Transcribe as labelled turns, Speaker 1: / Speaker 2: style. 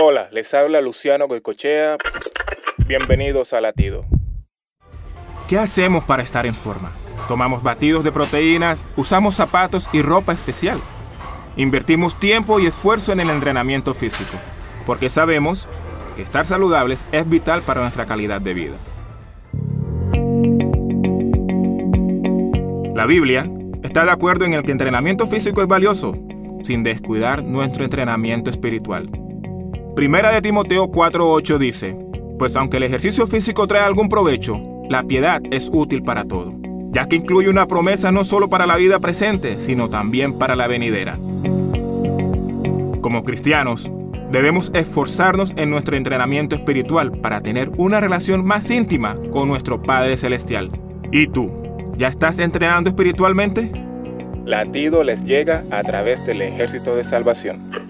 Speaker 1: Hola, les habla Luciano Goicochea. Bienvenidos a Latido.
Speaker 2: ¿Qué hacemos para estar en forma? Tomamos batidos de proteínas, usamos zapatos y ropa especial. Invertimos tiempo y esfuerzo en el entrenamiento físico, porque sabemos que estar saludables es vital para nuestra calidad de vida. La Biblia está de acuerdo en el que entrenamiento físico es valioso, sin descuidar nuestro entrenamiento espiritual. Primera de Timoteo 4:8 dice, pues aunque el ejercicio físico trae algún provecho, la piedad es útil para todo, ya que incluye una promesa no solo para la vida presente, sino también para la venidera. Como cristianos, debemos esforzarnos en nuestro entrenamiento espiritual para tener una relación más íntima con nuestro Padre Celestial. ¿Y tú? ¿Ya estás entrenando espiritualmente?
Speaker 1: Latido les llega a través del ejército de salvación.